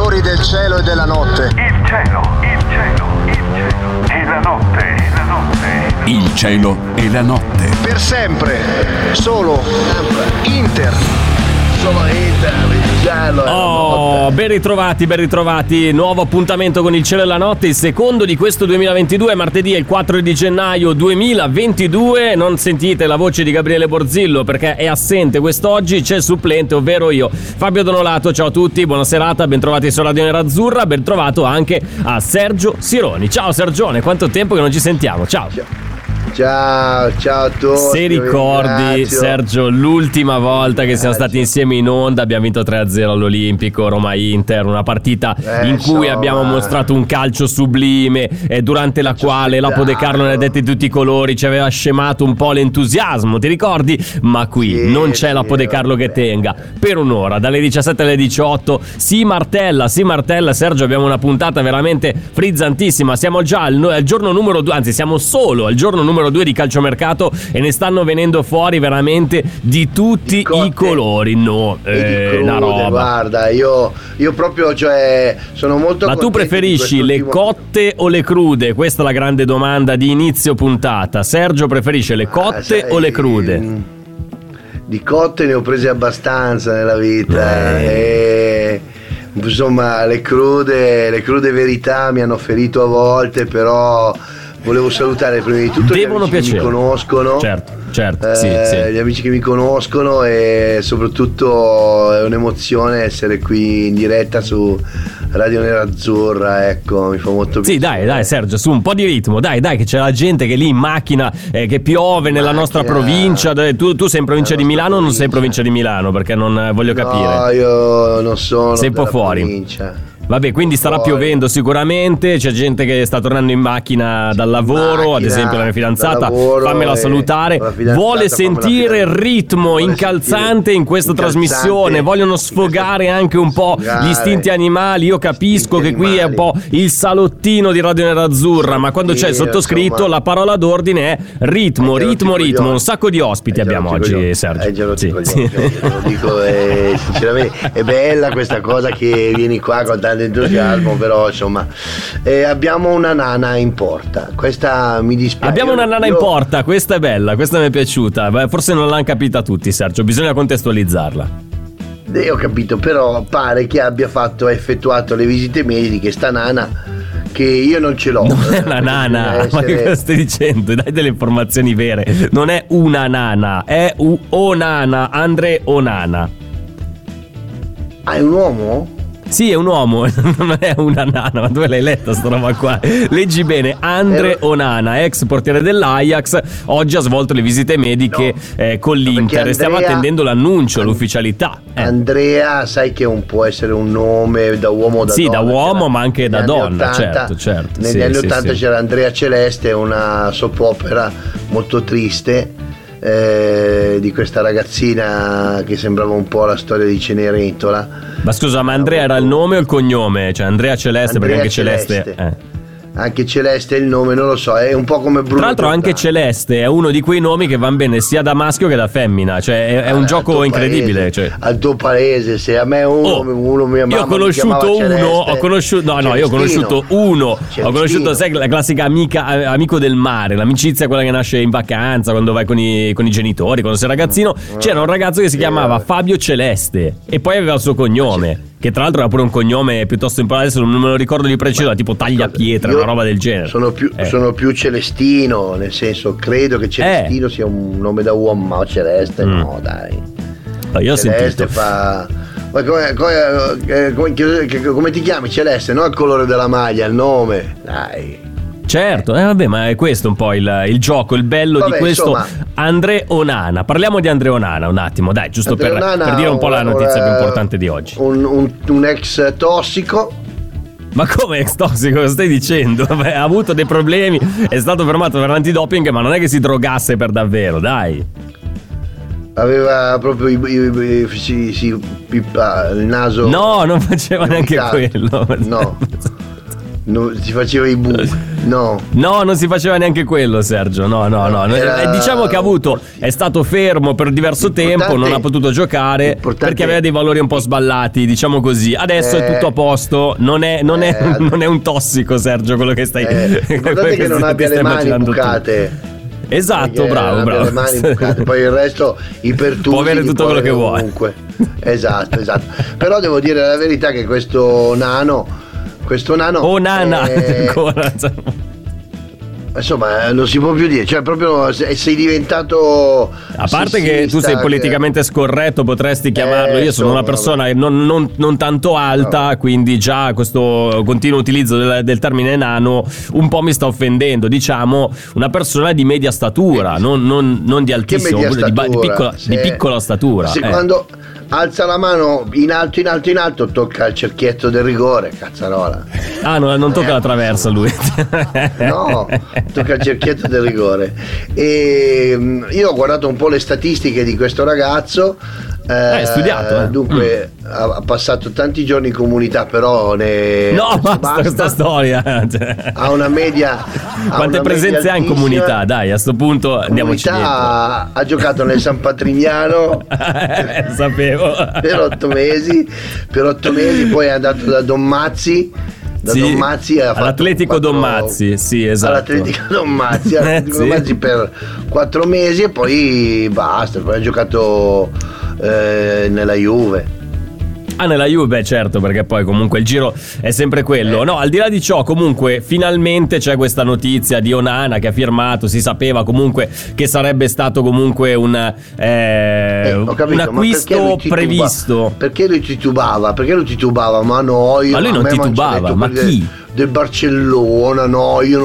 I colori del cielo e della notte. Il cielo, il cielo, il cielo. E la notte, la notte. Il cielo e la notte. Per sempre. Solo Inter. Solo Inter, il cielo Oh, ben ritrovati, ben ritrovati. Nuovo appuntamento con il cielo e la notte, il secondo di questo 2022, martedì è il 4 di gennaio 2022. Non sentite la voce di Gabriele Borzillo perché è assente quest'oggi, c'è il supplente, ovvero io. Fabio Donolato, ciao a tutti, buona serata, bentrovati su Radio Nerazzurra, ben trovato anche a Sergio Sironi. Ciao Sergione, quanto tempo che non ci sentiamo, ciao. Ciao, ciao a tutti. Se ricordi. Sergio, l'ultima volta che siamo stati insieme in onda abbiamo vinto 3-0 all'Olimpico, Roma-Inter, una partita Eh, in cui insomma. abbiamo mostrato un calcio sublime, eh, durante la quale Lapo De Carlo ne ha detti tutti i colori, ci aveva scemato un po' l'entusiasmo, ti ricordi? Ma qui Sì, non c'è sì, Lapo De Carlo che tenga. Per un'ora, dalle 17 alle 18, si martella, si martella, Sergio, abbiamo una puntata veramente frizzantissima, siamo già al, al giorno numero 2, anzi siamo solo al giorno numero 2 di calciomercato e ne stanno venendo fuori veramente di tutti Di i colori. No, di eh, una roba. guarda, io, io proprio, cioè, sono molto Ma tu preferisci le cotte o le crude? Questa è la grande domanda di inizio puntata. Sergio preferisce le Ah, cotte sai, o le crude? mm, Di cotte ne ho prese abbastanza nella vita. Eh. E, insomma, le crude, le crude verità mi hanno ferito a volte, però volevo salutare prima di tutto Devono gli amici piacere. che mi conoscono. Certo, certo, Eh, sì, sì. Gli amici che mi conoscono e soprattutto è un'emozione essere qui in diretta su Radio Nerazzurra, ecco, mi fa molto Sì, piacere. dai, dai, Sergio, su un po' di ritmo. Dai, dai, che c'è la gente che lì in macchina, eh, che piove nella Macchina. nostra provincia. Tu, tu sei in provincia di Milano o non sei in provincia. provincia di Milano? Perché non eh, voglio capire. No, io non sono Sei un po' fuori. provincia. Vabbè, quindi starà Fuori. piovendo sicuramente. C'è gente che sta tornando in macchina dal lavoro, ad macchina, esempio la mia fidanzata. lavoro Fammela salutare. Vuole sentire il ritmo Vuole incalzante in questa incalzante trasmissione. Vogliono sfogare anche un po' sfogare. gli istinti animali. Io capisco che qui è un po' animali. il salottino di Radio Nerazzurra, ma quando c'è il sottoscritto insomma. la parola d'ordine è ritmo, Eh, ritmo, ritmo. Un sacco di ospiti abbiamo oggi, coglioni. Sergio. Eh, non ti Sì, lo dico eh, sinceramente, è bella questa cosa che vieni qua con tanto entusiasmo, però insomma, eh, abbiamo una nana in porta. Questa mi dispiace. Abbiamo una nana in Io- porta, questa è bella, questa mi è piaciuta. Beh, Forse non l'hanno capita tutti, Sergio, bisogna contestualizzarla. Eh, ho capito, però pare che abbia fatto, effettuato le visite mediche, sta nana, che io non ce l'ho. Non è una nana, Bisogna ma che essere- cosa stai dicendo? Dai delle informazioni vere. Non è una nana, è u- Onana, Andre Onana. Ah, è un uomo? Sì, è un uomo, non è una nana, ma dove l'hai letta sta roba qua? Leggi bene, Andre Eh, Onana, ex portiere dell'Ajax, oggi ha svolto le visite mediche No. eh, con l'Inter e stiamo Andrea- attendendo l'annuncio, l'ufficialità. Eh. Andrea, sai che un può essere un nome da uomo o da Sì, donna. da uomo, ma anche da donna, certo, certo, Negli sì, anni sì, 80 sì. c'era Andrea Celeste, una soap opera molto triste eh, di questa ragazzina che sembrava un po' la storia di Cenerentola. Ma scusa, ma Andrea era il nome o il cognome? Cioè Andrea Celeste, perché Andrea anche Celeste... Celeste. eh. Anche Celeste è il nome, non lo so, è un po' come Bruno. Tra l'altro anche Giordano. Celeste è uno di quei nomi che vanno bene sia da maschio che da femmina, cioè è, è un Al gioco incredibile. paese, cioè. Al tuo paese, se a me uno, Oh, uno mia mamma io ho conosciuto uno, Celeste, ho conosciuto, no, no, io ho Celestino. conosciuto uno, ho Celestino. conosciuto, sai, la classica amica, eh, amico del mare, l'amicizia quella che nasce in vacanza, quando vai con i, con i genitori, quando sei ragazzino. C'era un ragazzo che si chiamava vabbè. Fabio Celeste e poi aveva il suo cognome, che tra l'altro era pure un cognome piuttosto importante, adesso non me lo ricordo di preciso, tipo tagliapietra, una roba del genere. Sono più, Eh. sono più Celestino, nel senso, credo che Celestino sia un nome da uomo, ma Celeste Mm. no, dai. Ma io ho Celeste sentito. fa. Ma come, come- eh, come- come ti chiami Celeste? Non il colore della maglia, il nome. Dai. Certo, eh, vabbè, ma è questo un po' il, il gioco, il bello Vabbè, di questo insomma, Andre Onana. Parliamo di Andre Onana un attimo, dai, giusto per, per dire un po' la un- notizia più un- importante di oggi. Un, un- un ex tossico. Ma come ex tossico? Stai dicendo? Beh, ha avuto dei problemi, è stato fermato per l'antidoping, ma non è che si drogasse per davvero, dai. Aveva proprio i, i- i- si pippa il naso. No, non faceva neanche quello. No. No, si faceva i bu. No. No, non si faceva neanche quello, Sergio. No, no, no. Era- Eh, Diciamo che ha avuto, è stato fermo per diverso L'importante- tempo, non ha potuto giocare perché aveva dei valori un po' sballati, diciamo così. Adesso è Eh. tutto a posto, non è, non è- Eh. non è un tossico, Sergio, quello che stai Eh, è che non abbia le mani immaginando tu. bucate. Esatto, bravo, bravo. le mani bucate. Poi il resto i pertusi Può avere tutto quello che vuole. Esatto, esatto. Però devo dire la verità che questo nano questo nano Oh nana, eh, ancora. insomma eh, non si può più dire cioè proprio se- sei diventato A parte che tu sei politicamente scorretto, potresti chiamarlo. Eh, Io sono una persona non, non- non tanto alta, quindi già questo continuo utilizzo del, del termine nano un po' mi sta offendendo. Diciamo una persona di media statura, non, non- non di altissimo, di, di piccola, se- di piccola statura. se eh. quando alza la mano in alto in alto in alto tocca il cerchietto del rigore cazzarola Ah, no, non tocca la traversa lui. No, tocca il cerchietto del rigore. E mm, io ho guardato un po' le statistiche di questo ragazzo. Eh, hai studiato, eh? Dunque, ha, ha passato tanti giorni in comunità, però ne. No, ci basta questa storia. Ha una media. ha Quante una presenze media ha in comunità? Dai, a sto punto andiamoci ha, ha giocato nel San Patrignano Eh, Sapevo. per otto mesi. Per otto mesi, poi è andato da Don Mazzi. Da Sì, Don Mazzi ha fatto all'Atletico quattro- Don Mazzi, sì, esatto. All'Atletico Don Mazzi, Eh, all'Atletico Don sì. Mazzi per quattro mesi e poi basta. Poi ha giocato eh, nella Juve. Ah, nella Juve, certo, perché poi comunque il giro è sempre Eh. quello. No, al di là di ciò, comunque, finalmente c'è questa notizia di Onana che ha firmato. Si sapeva comunque che sarebbe stato comunque un, eh, Eh, capito, un acquisto perché previsto. Perché lui titubava? Perché lui titubava? Ma no, io Ma lui non titubava, ma chi? Del, Barcellona, no, io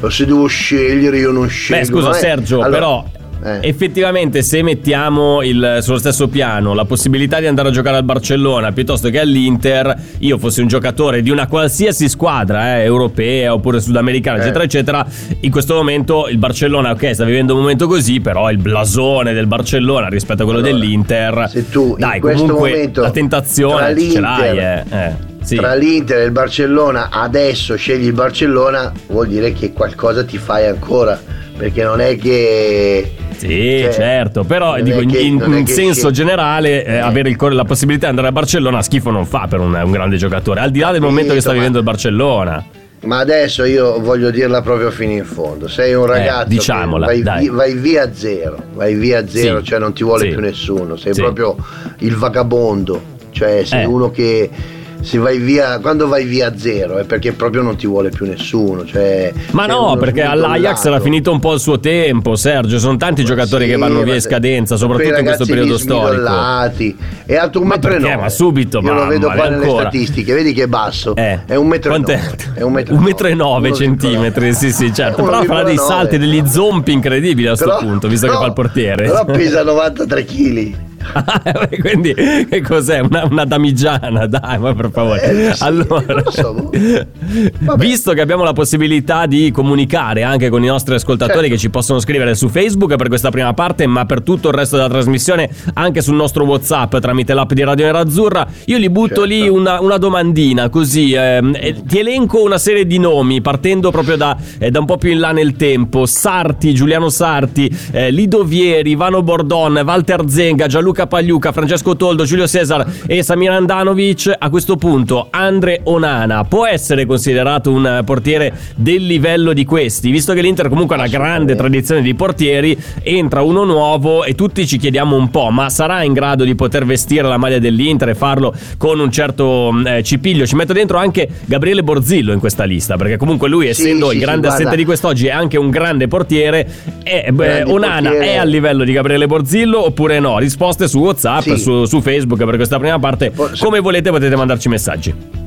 non, se devo scegliere io non scelgo. Beh, scusa, Sergio, allora- però. Eh. Effettivamente, se mettiamo il- sullo stesso piano la possibilità di andare a giocare al Barcellona piuttosto che all'Inter, io fossi un giocatore di una qualsiasi squadra, eh, europea oppure sudamericana, Eh. eccetera, eccetera, in questo momento il Barcellona, ok, sta vivendo un momento così, però il blasone del Barcellona rispetto a quello Allora, dell'Inter, se tu in dai, questo comunque momento la tentazione ce l'hai, eh. eh, sì. Tra l'Inter e il Barcellona, adesso scegli il Barcellona, vuol dire che qualcosa ti fai ancora. Perché non è che. Sì, Cioè, certo, però dico, che- in- in che senso si- generale eh, Eh. avere il la possibilità di andare a Barcellona schifo non fa per un, un grande giocatore, al di là del momento che sta ma- vivendo il Barcellona. Ma adesso io voglio dirla proprio fino in fondo. Sei un ragazzo. che Eh, diciamola, vai, vi- vai via zero. Vai via zero, Sì, cioè non ti vuole sì, più nessuno. Sei sì. proprio il vagabondo. Cioè sei Eh. uno che. Se vai via, quando vai via a zero è perché proprio non ti vuole più nessuno. Cioè, Ma no, perché all'Ajax era finito un po' il suo tempo, Sergio. Sono tanti giocatori Sì, che vanno via in scadenza, soprattutto in questo periodo storico. È alto un Ma metro e perché? nove. Ma subito, Io lo vedo qua nelle ancora. statistiche, vedi che è basso. Eh, È un metro e quant'è? nove. È un metro e nove 1,9. centimetri, sì, sì, certo. Però farà dei 1,9. salti, degli zompi incredibili a sto Però- punto, visto che fa il portiere. Però pesa 93 kg. Quindi che cos'è? Una, una damigiana, dai, ma per favore. Eh, sì, allora, visto che abbiamo la possibilità di comunicare anche con i nostri ascoltatori Certo. che ci possono scrivere su Facebook per questa prima parte, ma per tutto il resto della trasmissione anche sul nostro WhatsApp tramite l'app di Radio Nerazzurra, io li butto Certo. lì una, una domandina così. ehm, e ti elenco una serie di nomi partendo proprio da, eh, da un po' più in là nel tempo: Sarti, Giuliano Sarti, eh, Lido Vieri, Ivano Bordon, Walter Zenga, Gianluca Pagliuca, Francesco Toldo, Giulio Cesar e Samir Andanovic. A questo punto, Andre Onana può essere considerato un eh, portiere del livello di questi, visto che l'Inter comunque ha una grande tradizione di portieri, entra uno nuovo e tutti ci chiediamo un po', ma sarà in grado di poter vestire la maglia dell'Inter e farlo con un certo mh, eh, cipiglio? Ci metto dentro anche Gabriele Borzillo in questa lista, perché comunque lui, Sì, essendo sì, il sì, grande guarda. assente di quest'oggi, è anche un grande portiere. E, beh, Grande Onana portiere. è al livello di Gabriele Borzillo oppure no? Risposte su WhatsApp, Sì. su, su Facebook per questa prima parte. Come volete potete mandarci messaggi.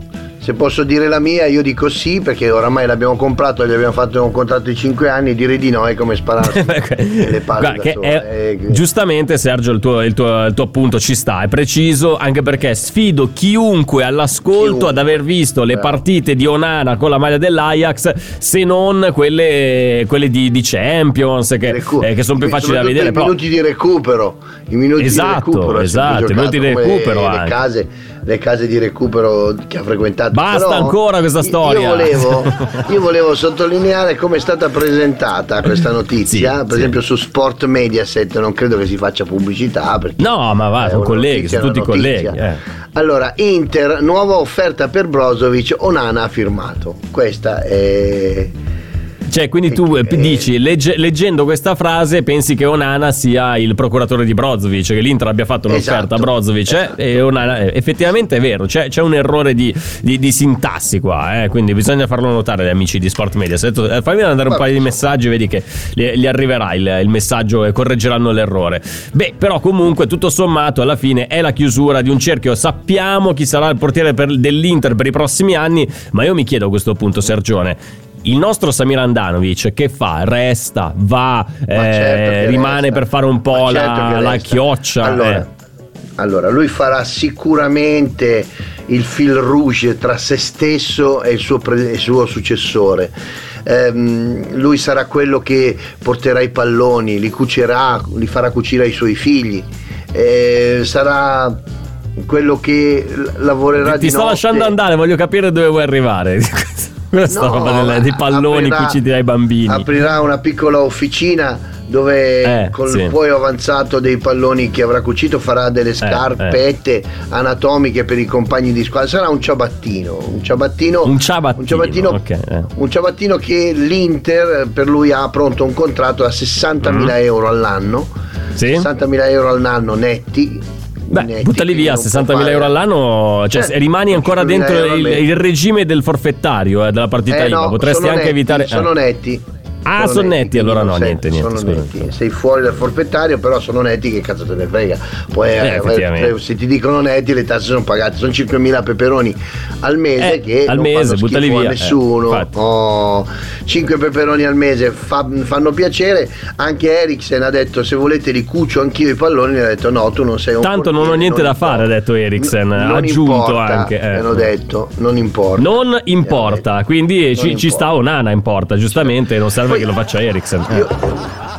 Se posso dire la mia, io dico sì perché oramai l'abbiamo comprato, gli abbiamo fatto un contratto di 5 anni, dire di no è come spararsi le palle Guarda, è- Eh, giustamente Sergio il tuo, il tuo- il tuo appunto ci sta, è preciso anche perché sfido chiunque all'ascolto Chiunque. ad aver visto le partite di Onana con la maglia dell'Ajax se non quelle, quelle di, di Champions che, recu- eh, che sono più facili da vedere. I però- minuti di recupero, i minuti Esatto, di recupero. esatto, i minuti di recupero le anche. case, le case di recupero che ha frequentato. Basta Però ancora questa storia. Io volevo, io volevo sottolineare come è stata presentata questa notizia, Sì, per sì. esempio su Sport Mediaset, non credo che si faccia pubblicità. Perché No, ma va, sono colleghi, sono tutti colleghi. eh. Allora, Inter, nuova offerta per Brozovic, Onana ha firmato. Questa è... Cioè, quindi tu eh, Eh. dici, legge- leggendo questa frase, pensi che Onana sia il procuratore di Brozovic, che l'Inter abbia fatto un'offerta Esatto. a Brozovic. eh, Esatto. e Onana- eh, effettivamente è vero, c'è, c'è un errore di, di- di sintassi qua, eh, quindi bisogna farlo notare agli amici di Sport Media. Se eh, fammi mandare un paio di messaggi, vedi che gli, gli arriverà il, il messaggio e correggeranno l'errore. Beh, però comunque, tutto sommato, alla fine è la chiusura di un cerchio. Sappiamo chi sarà il portiere per- dell'Inter per i prossimi anni, ma io mi chiedo a questo punto, Sergione. Il nostro Samir Andanovic che fa? Resta, va, eh, certo rimane resta. per fare un po' certo la, chioccia. Allora, eh. allora, lui farà sicuramente il fil rouge tra se stesso e il suo, pre- il suo successore. Ehm, lui sarà quello che porterà i palloni, li cucerà, li farà cucire ai suoi figli. Eh, sarà quello che lavorerà Ti di sto notte. lasciando andare, voglio capire dove vuoi arrivare. Questa No, roba delle- dei palloni aprirà- cuciti ai bambini. Aprirà una piccola officina dove Eh, col sì. poi avanzato dei palloni che avrà cucito farà Eh, delle scarpette anatomiche per i compagni di squadra. Sarà un ciabattino, un ciabattino, Un ciabattino, un ciabattino, ok, eh. un ciabattino che l'Inter per lui ha pronto un contratto da 60.000 euro all'anno. Mm. Sì? 60.000 euro all'anno netti. Beh, buttali via non può 60.000 fare- euro all'anno, cioè Eh, rimani ancora 5.000 dentro il, il regime del forfettario eh, della partita Eh IVA. no, Potresti sono anche netti, evitare. Sono eh. netti. Ah, sono netti, allora no, niente, sei- niente, scusa. netti. Sei fuori dal forfettario, però sono netti, che cazzo te ne frega. Poi Eh, eh, effettivamente. se ti dicono netti, le tasse sono pagate. Sono 5.000 peperoni al mese Eh, che al non mese, buttali via, a eh, nessuno. Oh, 5 peperoni al mese fa- fanno piacere. Anche Eriksen ha detto: se volete li cucio anch'io i palloni. Ha detto: no, tu non sei un Tanto non ho portiere, niente da fare, importa." ha detto Eriksen, ha Non aggiunto importa, anche, eh. Hanno detto: non importa. Non importa, quindi Non ci, ci importa. sta Onana, importa, giustamente, non serve Poi- che lo faccia Eriksen. Eh. Io,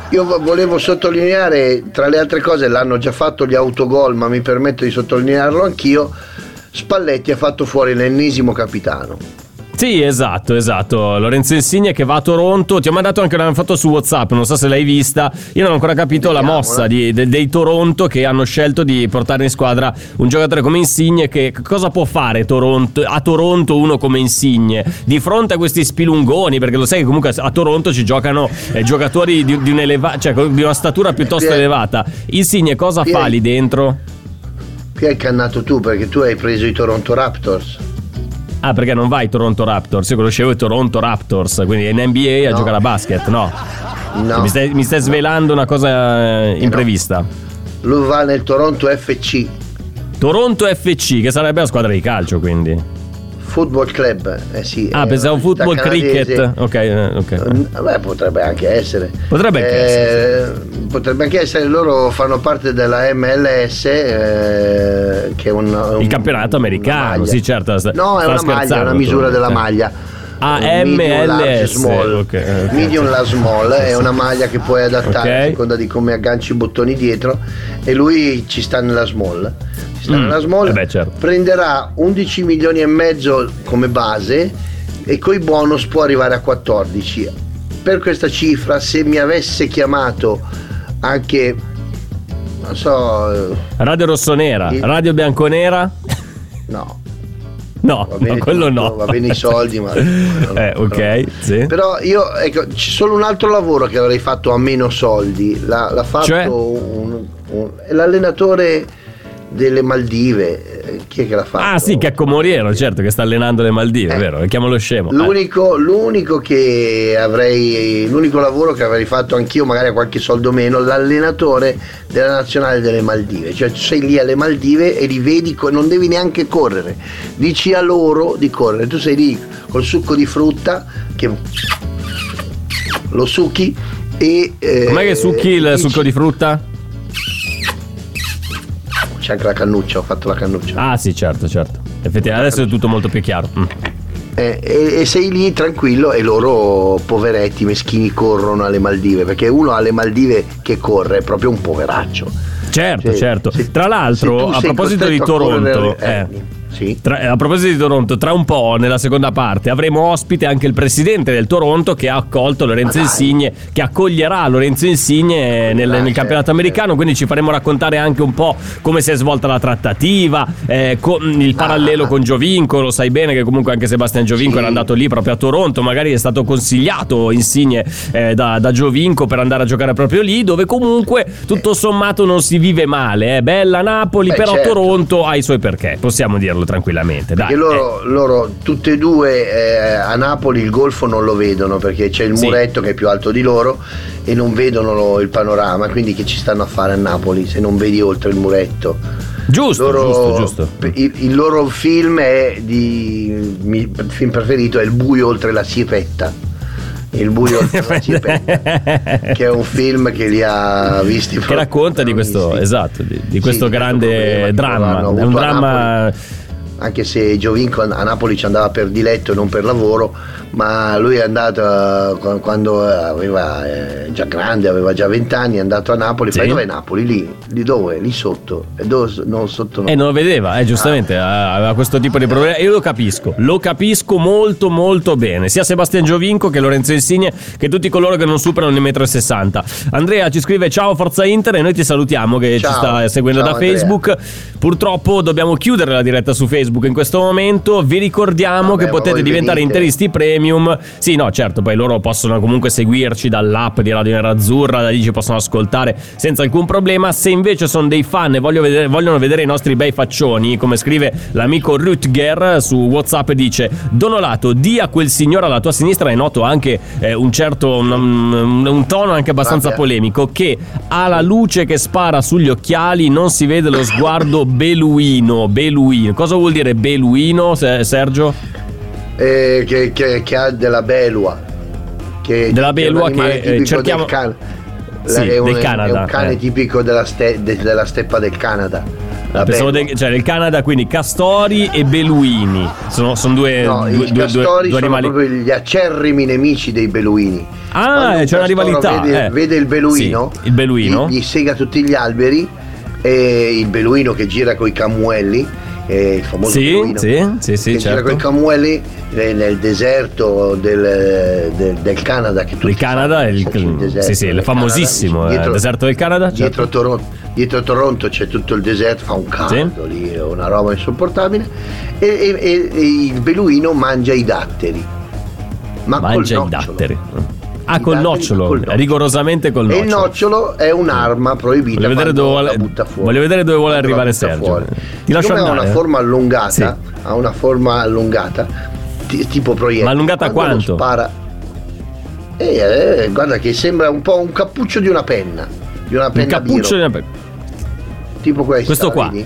io volevo sottolineare, tra le altre cose, l'hanno già fatto gli autogol, ma mi permetto di sottolinearlo anch'io. Spalletti ha fatto fuori l'ennesimo capitano. Sì, esatto, esatto. Lorenzo Insigne che va a Toronto. Ti ho mandato anche una foto su WhatsApp, non so se l'hai vista. Io non ho ancora capito la Vediamola. mossa di- de- dei Toronto che hanno scelto di portare in squadra un giocatore come Insigne. Che che cosa può fare Toronto, a Toronto uno come Insigne? Di fronte a questi spilungoni, perché lo sai che comunque a Toronto ci giocano eh, giocatori di, di un'eleva- cioè, di una statura piuttosto Pier- elevata. Insigne cosa Pier- fa lì dentro? Qui hai cannato tu perché tu hai preso i Toronto Raptors. Ah, perché non vai Toronto Raptors? Io conoscevo i Toronto Raptors, quindi in NBA a No. giocare a basket, no? No, Mi, stai, mi stai svelando una cosa eh, imprevista. lui va nel Toronto FC Toronto FC, che sarebbe la squadra di calcio, quindi. Football Club. Eh sì, Ah, è pensavo football canadese. cricket. Ok, eh, ok. Eh, Beh, potrebbe anche essere. Potrebbe anche Eh, Potrebbe anche essere, loro fanno parte della MLS, eh, che è un, un- Il campionato americano, maglia. sì, certo. sta- No, è una maglia, è scherzando una misura della eh. maglia. Ah, Eh, MLS, small. ok, ok. Medium la small è una maglia che puoi adattare Ok. a seconda di come agganci i bottoni dietro e lui ci sta nella small. Ci sta Mm, nella small. eh beh, certo. Prenderà 11 milioni e mezzo come base e coi bonus può arrivare a 14. Per questa cifra, se mi avesse chiamato anche non so, eh, Radio Rossonera, Il- Radio Bianconera? no, No, bene quello no. va bene i soldi, ma Eh, ok, sì. Però io, ecco, c'è solo un altro lavoro che avrei fatto a meno soldi. L'ha, l'ha fatto Cioè? un- un- l'allenatore delle Maldive. Eh, Chi è che l'ha fatto? Ah, sì, Checco Moriero, certo, che sta allenando le Maldive, Eh. vero? Chiamalo scemo. Eh. L'unico, l'unico che avrei, l'unico lavoro che avrei fatto anch'io, magari a qualche soldo meno, l'allenatore della nazionale delle Maldive. Cioè sei lì alle Maldive e li vedi, non devi neanche correre. Dici a loro di correre. Tu sei lì col succo di frutta che lo succhi e. eh, Com'è che succhi il dici- succo di frutta? C'è anche la cannuccia, ho fatto la cannuccia. Ah, sì, certo, certo. Effettivamente adesso è tutto molto più chiaro. Mm. Eh, e, e sei lì tranquillo e loro poveretti meschini corrono alle Maldive perché uno alle Maldive che corre è proprio un poveraccio Certo, Cioè, certo. se- Tra l'altro, a proposito di costretto a correre- Toronto, eh, eh, sì. Tra- a proposito di Toronto, tra un po' nella seconda parte avremo ospite anche il presidente del Toronto che ha accolto Lorenzo. Insigne, che accoglierà Lorenzo Insigne nel, nel campionato americano, quindi ci faremo raccontare anche un po' come si è svolta la trattativa, eh, con il parallelo con Giovinco, lo sai bene che comunque anche Sebastian Giovinco Sì. era andato lì proprio a Toronto, magari è stato consigliato Insigne eh, da, da Giovinco per andare a giocare proprio lì, dove comunque tutto sommato non si vive male, eh. bella Napoli, Beh, però certo. Toronto ha i suoi perché, possiamo dirlo tranquillamente. Dai, Perché loro, loro tutte e due eh, a Napoli il golfo non lo vedono perché c'è il Sì. muretto che è più alto di loro e non vedono lo- il panorama, quindi che ci stanno a fare a Napoli se non vedi oltre il muretto? eh, giusto, Loro- giusto, giusto. Il, il loro film è di il film preferito è Il buio oltre la sierpetta. Il buio oltre la che è un film che li ha visti che racconta di questo, esatto, di, di Sì, questo questo grande dramma. un dramma. Anche se Giovinco a Napoli ci andava per diletto e non per lavoro, ma lui è andato eh, qu- quando aveva eh, già grande, aveva già 20 anni, è andato a Napoli, Sì. fai dov'è Napoli? Lì, lì dove? Lì sotto, e dove, non sotto no. E non lo vedeva, eh, giustamente, Ah. aveva questo tipo di problema. Io lo capisco, lo capisco molto molto bene. Sia Sebastian Giovinco che Lorenzo Insigne, che tutti coloro che non superano il metro e 60. Andrea ci scrive ciao Forza Inter e noi ti salutiamo che Ciao. ci sta seguendo Ciao, da Andrea. Facebook. Purtroppo dobbiamo chiudere la diretta su Facebook in questo momento. Vi ricordiamo Vabbè, che potete diventare venite. interisti premium. Sì, no, certo, poi loro possono comunque seguirci dall'app di Radio Nerazzurra, da lì ci possono ascoltare senza alcun problema. Se invece sono dei fan e vedere- vogliono vedere i nostri bei faccioni, come scrive l'amico Rutger su WhatsApp, dice: Donolato, di a quel signore alla tua sinistra. È noto anche eh, un certo un, un- tono anche abbastanza polemico che ha la luce che spara sugli occhiali, non si vede lo sguardo beluino. Beluino, cosa vuol dire beluino, Se- Sergio? Eh, che, che- che ha della belua. Che, Della che belua che, eh, tipico cerchiamo- del can- Sì, è un, del Canada, È un cane eh. tipico della, ste- de- della steppa del Canada. La Pensavo belua. del- cioè del Canada, quindi castori e beluini. Sono, sono due, No, due, i due- due- castori due sono animali. proprio gli acerrimi nemici dei beluini. Ah, Quando c'è una rivalità, Vede, eh. vede il beluino, Sì, il beluino. Gli, gli sega tutti gli alberi e il beluino che gira coi camuelli, eh, il famoso Sì, beluino sì, sì, sì, che certo. coi camuelli eh, nel deserto del, del- del Canada. Che Il Canada è il, deserto sì, sì, del il famosissimo Canada. eh, Dietro- deserto del Canada. Dietro, certo. Toronto, dietro Toronto c'è tutto il deserto, fa un caldo lì, è una roba insopportabile. E, e- e- il beluino mangia i datteri. Ma Mangia i datteri. Ah, col nocciolo, col nocciolo. rigorosamente col E nocciolo. il nocciolo è un'arma proibita. Voglio vedere dove la vuole- butta fuori. voglio vedere dove vuole la arrivare Sergio. fuori. Ti lascio Siccome ha andare, una eh. forma allungata, Sì. ha una forma allungata, ti- tipo proiettile. Ma allungata Quando quanto? Spara. Eh, eh, guarda che sembra un po' un cappuccio di una penna. Di una Un penna cappuccio biro, di una- tipo questo. Questo la qua. vedi?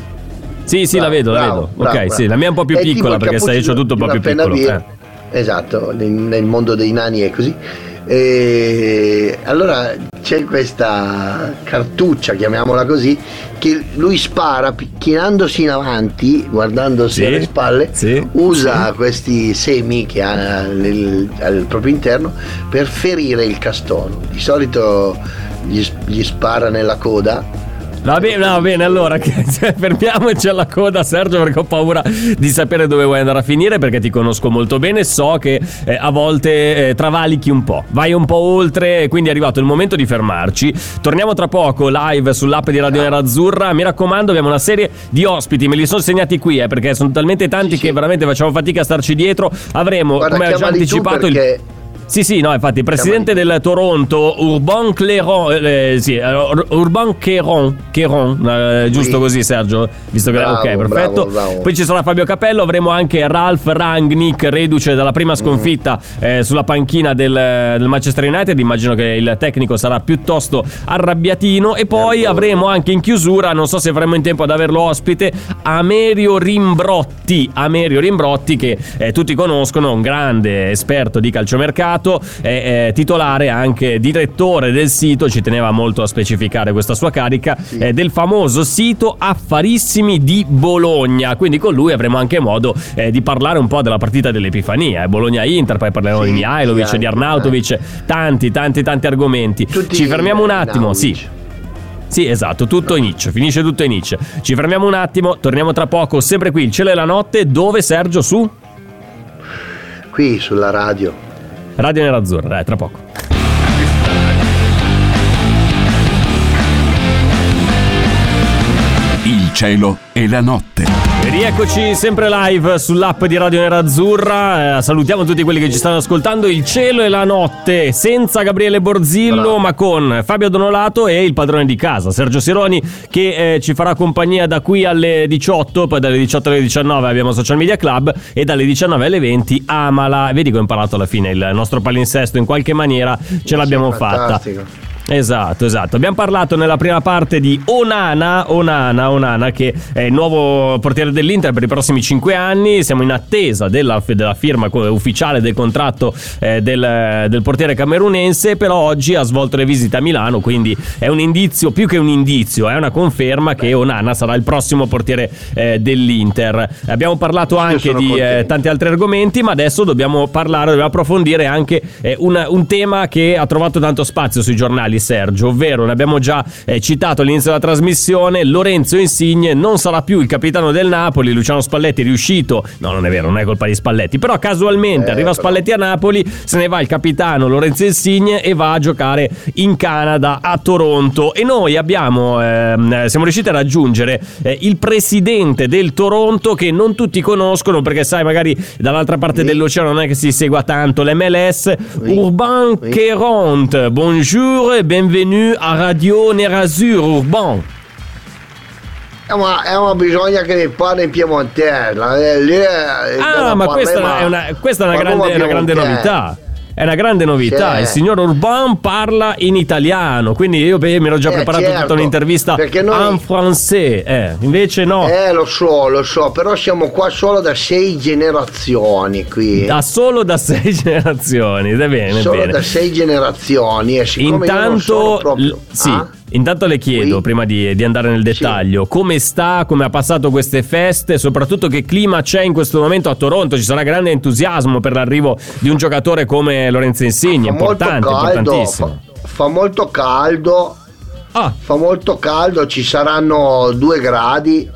Sì, sì, la Bravo, vedo, la bravo, vedo. bravo, ok, sì, la mia è un po' più È piccola perché sai, cappuccio c'ho tutto un di po' più penna piccolo. eh. Esatto, nel, nel mondo dei nani è così. E allora c'è questa cartuccia, chiamiamola così, che lui spara pi- chinandosi in avanti, guardandosi Sì, alle spalle, sì, usa questi semi che ha nel- al proprio interno per ferire il castoro. Di solito gli, gli spara nella coda Va bene, va bene, allora che- fermiamoci alla coda Sergio perché ho paura di sapere dove vuoi andare a finire perché ti conosco molto bene, so che eh, a volte eh, travalichi un po', vai un po' oltre, quindi è arrivato il momento di fermarci. Torniamo tra poco live sull'app di Radio Nerazzurra, mi raccomando abbiamo una serie di ospiti, me li sono segnati qui eh, perché sono talmente tanti Sì, che sì. veramente facciamo fatica a starci dietro. Avremo, Guarda, come ha già anticipato, il... Sì, sì, no, infatti, il presidente del Toronto, Urban Cléron, eh, sì, eh, Ur- Urban Chéron, Chéron, eh, giusto Sì. così Sergio, visto che Bravo, ok, perfetto. bravo, bravo. Poi ci sarà Fabio Capello, avremo anche Ralph Rangnick, reduce dalla prima sconfitta eh, sulla panchina del, del Manchester United, immagino che il tecnico sarà piuttosto arrabbiatino e poi D'accordo. avremo anche in chiusura, non so se avremo in tempo ad averlo ospite, Amerio Rimbrotti, Amerio Rimbrotti che eh, tutti conoscono, un grande esperto di calciomercato, è eh, titolare anche direttore del sito, ci teneva molto a specificare questa sua carica, eh, del famoso sito Affarissimi di Bologna, quindi con lui avremo anche modo eh, di parlare un po' della partita dell'Epifania, eh, Bologna-Inter, poi parleremo Sì, di Mihailovic, sì, di Arnautovic, tanti tanti tanti argomenti. Tutti ci fermiamo un attimo, sì. Sì, esatto, tutto in Nietzsche, finisce tutto in Nietzsche. Ci fermiamo un attimo, torniamo tra poco, sempre qui, il cielo e la notte, dove Sergio su Qui sulla radio. Radio Nerazzurra, eh, tra poco. Il cielo e la notte. E Rieccoci sempre live sull'app di Radio Nerazzurra. Eh, salutiamo tutti quelli che ci stanno ascoltando. Il cielo e la notte, senza Gabriele Borzillo, Bravo. ma con Fabio Donolato e il padrone di casa, Sergio Sironi, che eh, ci farà compagnia da qui alle 18. Poi dalle 18 alle 19 abbiamo Social Media Club e dalle 19 alle 20 Amala. Vedi che ho imparato alla fine il nostro palinsesto in qualche maniera ce l'abbiamo Sì, fatta. fantastico. Esatto, esatto. Abbiamo parlato nella prima parte di Onana, Onana, Onana, che è il nuovo portiere dell'Inter per i prossimi 5 anni. Siamo in attesa della, della firma ufficiale del contratto eh, del, del portiere camerunense, però oggi ha svolto le visite a Milano, quindi è un indizio, più che un indizio, è una conferma che Onana sarà il prossimo portiere eh, dell'Inter. Abbiamo parlato anche di eh, tanti altri argomenti, ma adesso dobbiamo parlare, dobbiamo approfondire anche eh, un, un tema che ha trovato tanto spazio sui giornali, Sergio, ovvero, ne abbiamo già eh, citato all'inizio della trasmissione, Lorenzo Insigne non sarà più il capitano del Napoli, Luciano Spalletti è riuscito, no non è vero, non è colpa di Spalletti, però casualmente Eh, arriva però. Spalletti a Napoli, se ne va il capitano Lorenzo Insigne e va a giocare in Canada, a Toronto e noi abbiamo, ehm, siamo riusciti a raggiungere eh, il presidente del Toronto che non tutti conoscono perché sai magari dall'altra parte Oui. dell'oceano non è che si segua tanto l'MLS, Oui. Urban Oui. Queront, bonjour et bienvenue a Radio Nerasur Urban. Eh, ma, eh, ma bisogna che ne parli in piemontese. eh, lì, eh, Ah, da ma questa è una, parlare, è una- questa è una ma grande, come è una grande piemontese? novità. È una grande novità. Sì. Il signor Urban parla in italiano. Quindi io beh, mi ero già Eh, preparato certo, tutta un'intervista noi- en français. Eh, invece no. Eh, lo so, lo so, però siamo qua solo da sei generazioni qui. Da solo da sei generazioni. È bene, solo bene. da sei generazioni. E siccome Intanto, proprio... l- sì, Ah? Intanto le chiedo, Oui. prima di, di andare nel dettaglio, come sta, come ha passato queste feste, soprattutto che clima c'è in questo momento a Toronto, ci sarà grande entusiasmo per l'arrivo di un giocatore come Lorenzo Insigne, fa molto importante, caldo, importantissimo. fa, fa molto caldo, Ah, fa molto caldo, ci saranno due gradi.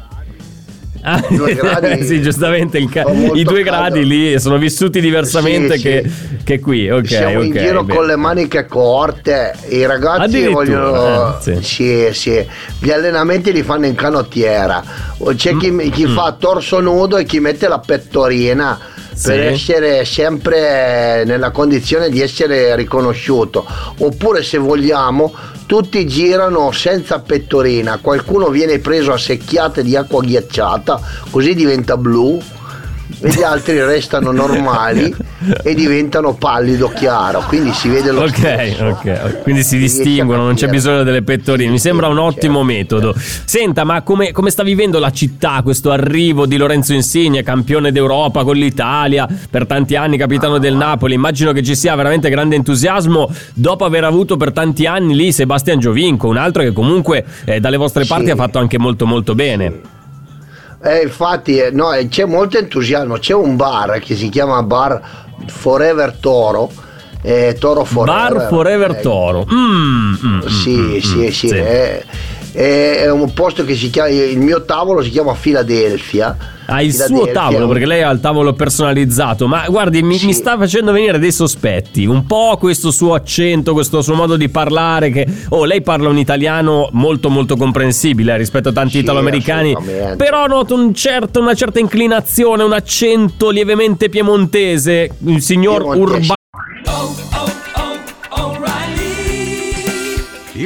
Ah, gradi- sì, giustamente ca- i due caldo. gradi lì sono vissuti diversamente Sì, che, sì. che qui, ok. Siamo in ok, giro bene. con le maniche corte, i ragazzi vogliono... eh, sì. sì. Gli allenamenti li fanno in canottiera, c'è chi, Mm, chi fa torso nudo e chi mette la pettorina. Per essere sempre nella condizione di essere riconosciuto. Oppure se vogliamo, tutti girano senza pettorina, qualcuno viene preso a secchiate di acqua ghiacciata, così diventa blu. E gli altri restano normali e diventano pallido chiaro, quindi si vede lo Ok, stesso. ok, quindi si distinguono, non c'è bisogno delle pettorine. Mi sembra un Certo, ottimo metodo. Senta, ma come, come sta vivendo la città questo arrivo di Lorenzo Insigne, campione d'Europa con l'Italia, per tanti anni capitano del Napoli? Immagino che ci sia veramente grande entusiasmo dopo aver avuto per tanti anni lì Sebastian Giovinco, un altro che comunque eh, dalle vostre Sì. parti ha fatto anche molto molto bene. Eh, infatti eh, no, eh, c'è molto entusiasmo, c'è un bar che si chiama Bar Forever Toro, eh, Toro Forever. Bar Forever eh, Toro. Mm, mm, mm, Sì, mm, sì, mm, sì, È, è- è un posto che si chiama, il mio tavolo si chiama Filadelfia. Ha il suo tavolo perché lei ha il tavolo personalizzato, ma guardi, mi, Sì. mi sta facendo venire dei sospetti. Un po' questo suo accento, questo suo modo di parlare. Che oh, lei parla un italiano molto, molto comprensibile eh, rispetto a tanti Sì, italoamericani. Però noto un certo- una certa inclinazione, un accento lievemente piemontese. Il signor Piemontese. Urban. You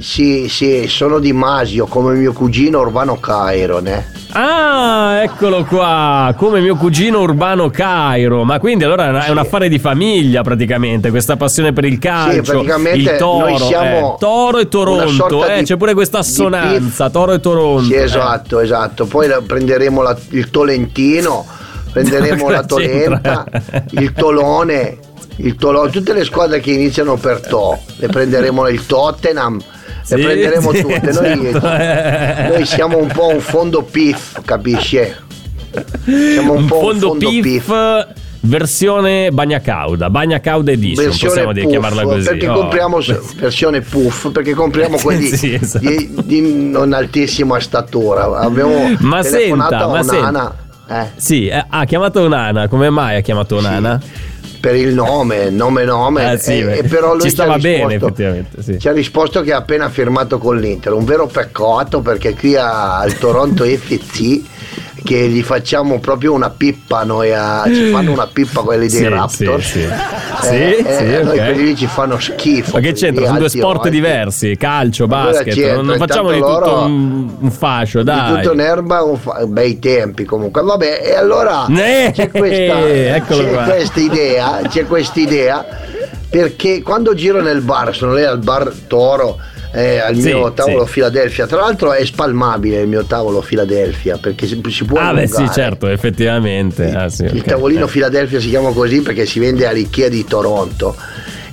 Sì, sì, sono di Masio, come mio cugino Urbano Cairon, eh. Ah, eccolo qua, come mio cugino Urbano Cairo. Ma quindi allora è un affare di famiglia praticamente, questa passione per il calcio, praticamente il toro, noi siamo eh, Toro e Toronto, eh, di- c'è pure questa assonanza. Toro e Toronto. Sì, eh. esatto, esatto. Poi prenderemo la- il Tolentino, prenderemo la Tolenta, il Tolone, il Tolone, tutte le squadre che iniziano per To, le prenderemo il Tottenham, Sì, le prenderemo sì, tutte. Noi, certo, noi siamo un po' un fondo PIF, capisci? Siamo un, un po' fondo, un fondo PIF, PIF. Bagna Bagna Cauda Edition, possiamo dire, puff, chiamarla così. perché oh. compriamo versione puff perché compriamo quelli Sì, esatto. di, di non altissima statura abbiamo Ma senta, ma senta. Eh, Sì, eh, ha chiamato Onana, come mai ha chiamato Onana? Per il nome nome nome Eh, sì, e, e però lui ci stava bene, risposto- effettivamente, sì. ci ha risposto che ha appena firmato con l'Inter un vero peccato perché qui al Toronto FC che gli facciamo proprio una pippa noi a- ci fanno una pippa quelli dei Sì, Raptors sì, sì. Eh, Sì, sì, eh, noi ok. quelli lì ci fanno schifo Ma che c'entra? Sono due sport alti. diversi, calcio, Ma basket. Non, non facciamo di tutto un, un fascio, dai. di tutto in erba un fa- bei tempi comunque vabbè e allora Eh, c'è questa idea c'è questa idea perché quando giro nel bar sono lì al bar Toro eh, al Sì, mio tavolo sì. Philadelphia tra l'altro è spalmabile il mio tavolo Philadelphia perché si, si può Ah, beh, sì, allungare. certo, effettivamente. Ah, sì, il ok. tavolino Eh. Philadelphia si chiama così perché si vende all'Ikea di Toronto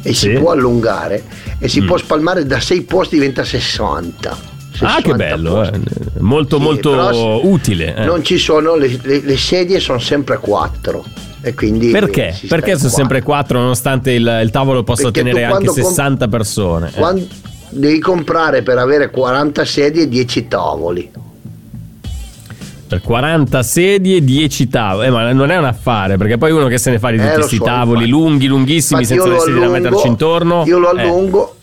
e si può allungare e si Mm. può spalmare da 6 posti diventa 60 Ah, che 60 bello, eh. molto, Sì, molto utile. eh. Non ci sono, le, le- le sedie sono sempre quattro. E quindi Perché? Perché sono sempre quattro, nonostante il, il tavolo possa Perché tenere anche quando com- 60 persone. eh. Devi comprare per avere 40 sedie 10 tavoli. Per 40 sedie, 10 tavoli. Eh, ma non è un affare, perché poi uno che se ne fa di Eh, tutti lo questi so, tavoli infatti. lunghi, lunghissimi, Infatti senza le sedie da allungo- metterci intorno. Io lo Eh.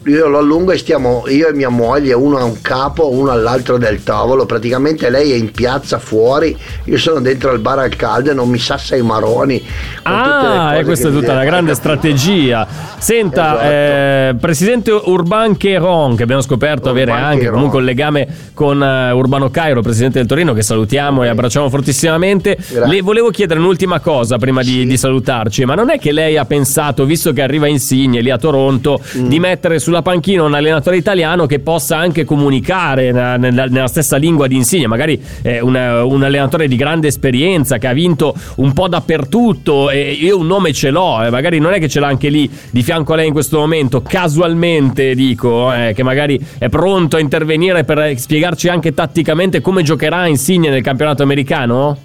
Io lo allungo e stiamo io e mia moglie, uno a un capo, uno all'altro del tavolo. Praticamente lei è in piazza fuori, io sono dentro al bar al caldo e non mi sassa i maroni. Ah, e questa è tutta deve- grande strategia. Senta, Esatto. eh, presidente Urban Cheron, che abbiamo scoperto avere Urban anche Cheron. comunque un legame con eh, Urbano Cairo, presidente del Torino, che salutiamo e abbracciamo fortissimamente. Grazie. Le volevo chiedere un'ultima cosa prima di, Sì. di salutarci, ma non è che lei ha pensato, visto che arriva Insigne lì a Toronto, Mm. di mettere sulla panchina un allenatore italiano che possa anche comunicare nella, nella- nella stessa lingua di Insigne, magari eh, una- un allenatore di grande esperienza che ha vinto un po' dappertutto e io un nome ce l'ho, eh, magari non è che ce l'ha anche lì di fianco a lei in questo momento, casualmente dico, eh, che magari è pronto a intervenire per spiegarci anche tatticamente come giocherà Insigne nel campionato americano?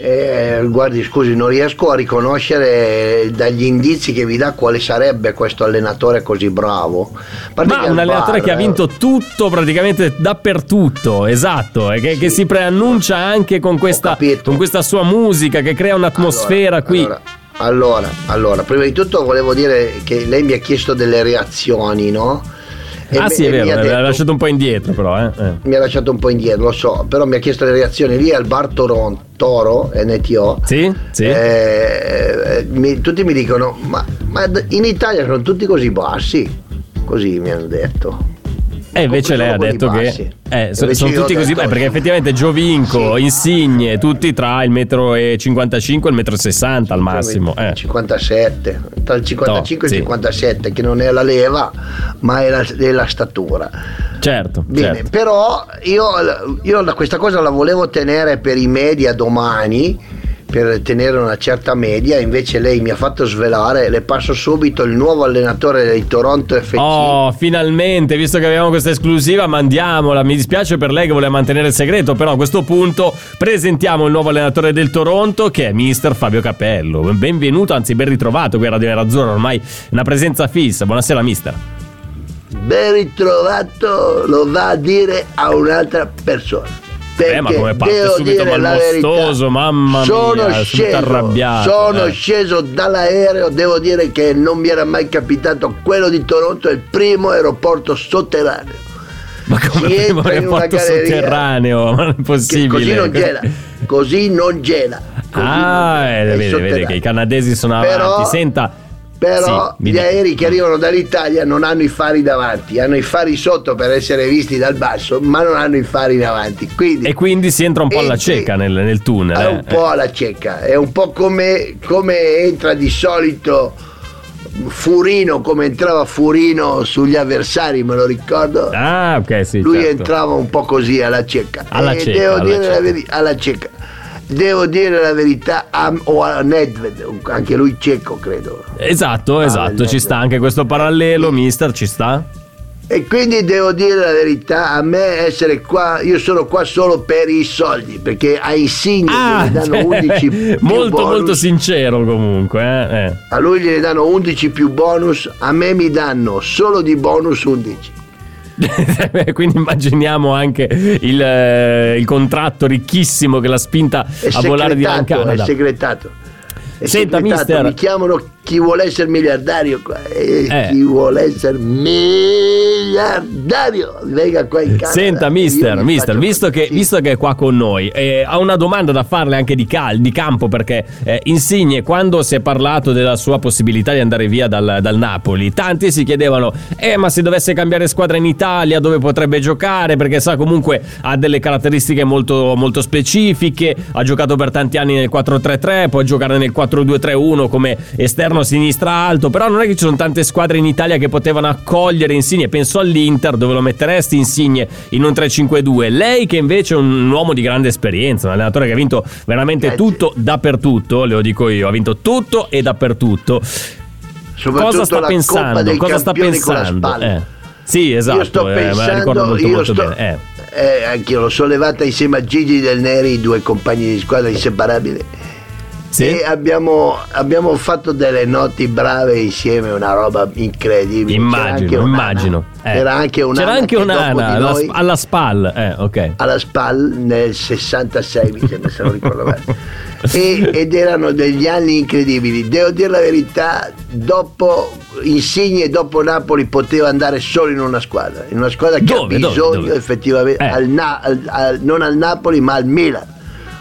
Eh, guardi, scusi, non riesco a riconoscere dagli indizi che vi dà quale sarebbe questo allenatore così bravo. Parte Ma un al allenatore bar, che ha eh, vinto tutto praticamente dappertutto, esatto, e che, che si preannuncia anche con questa, con questa sua musica che crea un'atmosfera Allora, qui. Allora, allora, allora, prima di tutto volevo dire che lei mi ha chiesto delle reazioni, no? E ah me- sì, è e vero, mi ha detto- lasciato un po' indietro però, eh. eh. mi ha lasciato un po' indietro, lo so, però mi ha chiesto le reazioni lì al bar Toronto, Toro, NTO. Sì? Sì? Eh, eh, mi- tutti mi dicono, ma, ma in Italia sono tutti così bassi? Così mi hanno detto. E invece lei ha detto che eh, so- sono tutti così, detto- beh, perché effettivamente Giovinco, Sì. Insigne, tutti tra il metro e 55 e il metro e 60 al massimo. eh. 57, tra il 55 e No, il sì. 57, che non è la leva, ma è la, è la statura. Certo, Bene, certo. però io, io questa cosa la volevo tenere per i media domani per tenere una certa media, invece lei mi ha fatto svelare, le passo subito il nuovo allenatore dei Toronto FC. Oh, finalmente, visto che abbiamo questa esclusiva, mandiamola. Mi dispiace per lei che vuole mantenere il segreto, però a questo punto presentiamo il nuovo allenatore del Toronto che è mister Fabio Capello. Benvenuto, anzi ben ritrovato qui a Radio Nerazzurra, ormai una presenza fissa. Buonasera mister. Ben ritrovato lo va a dire a un'altra persona. Perché Eh, ma come parte devo subito malmostoso, mamma sono mia, sceso, arrabbiato, sono eh. sceso dall'aereo, devo dire che non mi era mai capitato quello di Toronto, è il primo aeroporto sotterraneo. Ma come Si primo aeroporto sotterraneo? Ma non è possibile. così non gela, così non gela. così non Ah, gela, eh, vede, vede che i canadesi sono Però- avanti. Senta, Però Sì, gli aerei che arrivano dall'Italia non hanno i fari davanti, hanno i fari sotto per essere visti dal basso, ma non hanno i fari in avanti. Quindi E quindi si entra un po' alla Entri- cieca nel, nel tunnel. è eh. un po' alla cieca, è un po' come, come entra di solito Furino, come entrava Furino sugli avversari, me lo ricordo. Ah, ok, sì. Lui certo. entrava un po' così alla cieca. Alla e cieca, devo alla dire la cieca. veri- alla cieca. Devo dire la verità a, o a Nedved, anche lui cieco credo. Esatto, esatto, bellezza. ci sta anche questo parallelo, mister, ci sta? E quindi devo dire la verità, a me essere qua, io sono qua solo per i soldi, perché a Insigne gliene danno cioè, 11 più molto bonus, molto sincero comunque, eh, eh. a lui gliene danno 11 più bonus, a me mi danno solo di bonus 11. Quindi immaginiamo anche il, eh, il contratto ricchissimo che l'ha spinta a volare di là in segretato, è Canada. segretato. Senta, mister. mi chiamano chi vuole essere miliardario qua. E Eh. chi vuole essere miliardario venga qua in Canada. Senta, mister, mister visto, che, visto che è qua con noi, eh, ha una domanda da farle anche di, cal- di campo perché eh, Insigne, quando si è parlato della sua possibilità di andare via dal, dal Napoli, tanti si chiedevano, eh ma se dovesse cambiare squadra in Italia dove potrebbe giocare? Perché sa comunque ha delle caratteristiche molto, molto specifiche, ha giocato per tanti anni nel 4-3-3, può giocare nel 4-2-3-1 come esterno sinistra alto, però non è che ci sono tante squadre in Italia che potevano accogliere Insigne, penso all'Inter dove lo metteresti Insigne in un 3-5-2, lei che invece è un uomo di grande esperienza, un allenatore che ha vinto veramente Grazie. tutto dappertutto, le lo dico io, ha vinto tutto e dappertutto. Cosa sta pensando? Cosa sta pensando? Eh. Sì, esatto, io sto eh, pensando, molto io molto sto, bene. Eh. eh, anch'io l'ho sollevata insieme a Gigi Del Neri, due compagni di squadra inseparabili. Sì? E abbiamo, abbiamo fatto delle notti brave insieme, una roba incredibile. Immagino, immagino. Eh. C'era anche un'ana. C'era anche un'ana alla, noi- alla SPAL, eh, ok. alla SPAL nel 66 mi sembra se non ricordo male E- ed erano degli anni incredibili devo dire la verità dopo Insigne e dopo Napoli poteva andare solo in una squadra in una squadra che Dove, ha dove, bisogno dove? effettivamente Eh. al al- al- non al Napoli ma al Milan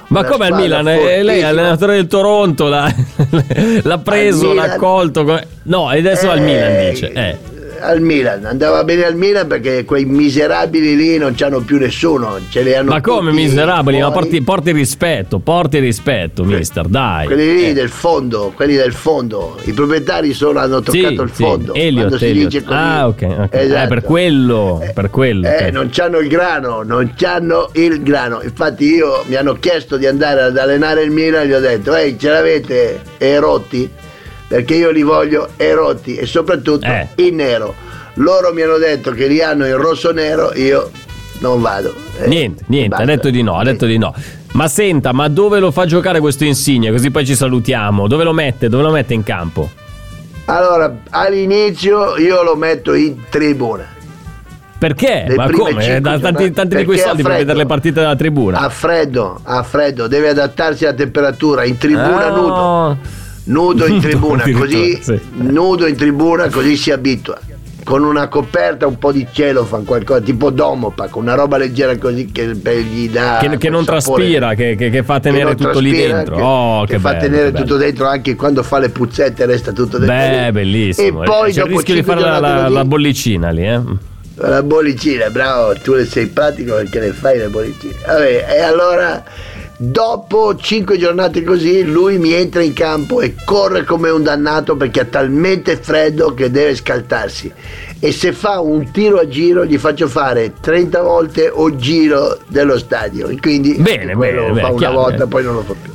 Ma come al Milan? Eh, lei è fortissima. allenatore del Toronto, l'ha, l'ha preso, Al l'ha accolto. No, adesso al Eh, Milan dice. Eh. Al Milan andava bene al Milan perché quei miserabili lì non c'hanno più nessuno ce li hanno Ma come miserabili? Ma porti, porti rispetto, porti rispetto, mister, dai. Quelli lì Eh. del fondo, quelli del fondo, i proprietari solo hanno Sì, toccato il sì, fondo. Elliot, quando si Elliot. dice così. Ah, ok, ok. Eh, Esatto. per quello, per quello. Eh, ok. non c'hanno il grano, non c'hanno il grano. Infatti io mi hanno chiesto di andare ad allenare il Milan e gli ho detto, ehi, ce l'avete erotti? Perché io li voglio erotti e soprattutto Eh. in nero. Loro mi hanno detto che li hanno in rosso nero, io non vado. Eh, Niente, niente, ha detto di no, ha detto di no. Ma senta, ma dove lo fa giocare questo Insigne? Così poi ci salutiamo. Dove lo mette? Dove lo mette in campo? Allora, all'inizio io lo metto in tribuna. Perché? Le Ma come? cinque Da tanti, tanti di quei soldi ha per freddo. vedere le partite dalla tribuna. A freddo, a freddo, deve adattarsi alla temperatura, in tribuna Ah. nudo. Nudo in tribuna, così sì. nudo in tribuna, così si abitua. Con una coperta, un po' di cielo, fan qualcosa, tipo domopac, una roba leggera così che gli dà. Che, che non sapore. traspira, che, che- che fa tenere tutto lì dentro. che- oh, che, fa bello, tenere bello. tutto dentro anche quando fa le puzzette resta tutto dentro. Beh, bellissimo. E poi C'è il dopo rischio di fare la, la- la bollicina lì, eh? la bollicina, bravo, tu sei pratico perché ne fai le bollicine. Vabbè, e allora dopo cinque giornate così lui mi entra in campo e corre come un dannato perché ha talmente freddo che deve scaldarsi. E se fa un tiro a giro gli faccio fare 30 volte o giro dello stadio. E quindi Bene, bene, lo bene, fa una chiaro, volta, eh. poi non lo fa più.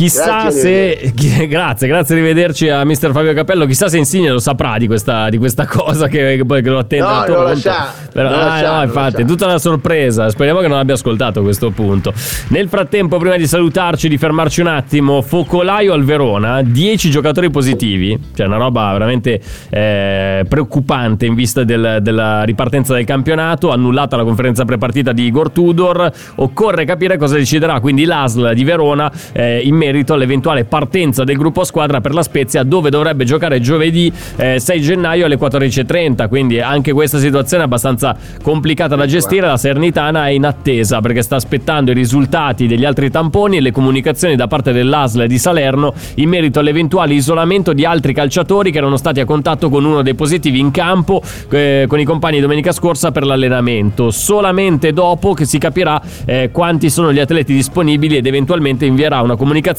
Chissà Grazie, se. Grazie, grazie, arrivederci a mister Fabio Capello. Chissà se Insigne lo saprà di questa, di questa cosa che, che poi che lo attende No, non lo sa, Però- non lo ah, sa, no, infatti, è tutta una sorpresa. Speriamo che non abbia ascoltato a questo punto. Nel frattempo, prima di salutarci, di fermarci un attimo, focolaio al Verona, 10 giocatori positivi. Cioè, una roba veramente eh, preoccupante in vista del- della ripartenza del campionato. Annullata la conferenza prepartita di Igor Tudor. Occorre capire cosa deciderà quindi l'ASL di Verona eh, in merito all'eventuale partenza del gruppo squadra per la Spezia, dove dovrebbe giocare giovedì eh, 6 gennaio alle 14.30. Quindi anche questa situazione è abbastanza complicata da gestire. La Sernitana è in attesa perché sta aspettando i risultati degli altri tamponi e le comunicazioni da parte dell'ASL di Salerno in merito all'eventuale isolamento di altri calciatori che erano stati a contatto con uno dei positivi in campo eh, con i compagni domenica scorsa per l'allenamento. Solamente dopo che si capirà eh, quanti sono gli atleti disponibili ed eventualmente invierà una comunicazione